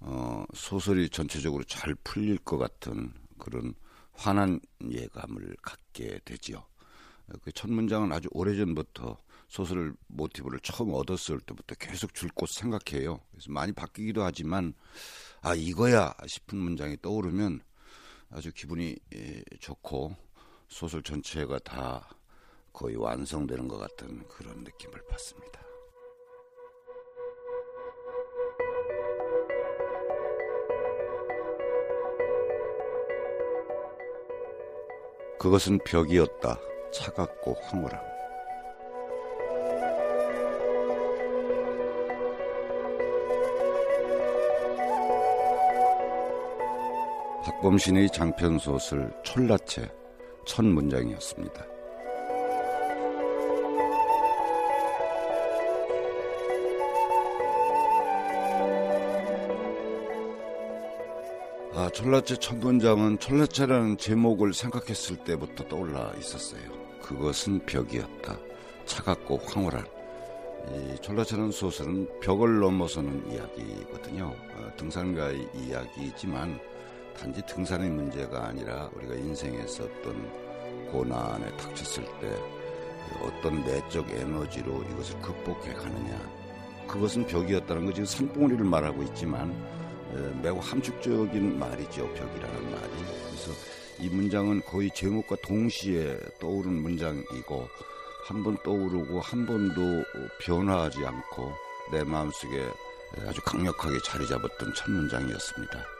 어, 소설이 전체적으로 잘 풀릴 것 같은 그런 환한 예감을 갖게 되지요. 그 첫 문장은 아주 오래전부터 소설 모티브를 처음 얻었을 때부터 계속 줄곧 생각해요. 그래서 많이 바뀌기도 하지만 아 이거야 싶은 문장이 떠오르면 아주 기분이 예, 좋고 소설 전체가 다 거의 완성되는 것 같은 그런 느낌을 받습니다. 그것은 벽이었다. 차갑고 황홀함. 박범신의 장편 소설 철라체 첫 문장이었습니다. 아, 철라체 첫 문장은 철라체라는 제목을 생각했을 때부터 떠올라 있었어요. 그것은 벽이었다. 차갑고 황홀한. 이 철라체라는 소설은 벽을 넘어서는 이야기거든요. 어, 등산가의 이야기지만 단지 등산의 문제가 아니라 우리가 인생에서 어떤 고난에 닥쳤을 때 어떤 내적 에너지로 이것을 극복해 가느냐. 그것은 벽이었다는 거 지금 산봉우리를 말하고 있지만 매우 함축적인 말이죠. 벽이라는 말이. 그래서 이 문장은 거의 제목과 동시에 떠오른 문장이고 한 번 떠오르고 한 번도 변화하지 않고 내 마음속에 아주 강력하게 자리 잡았던 첫 문장이었습니다.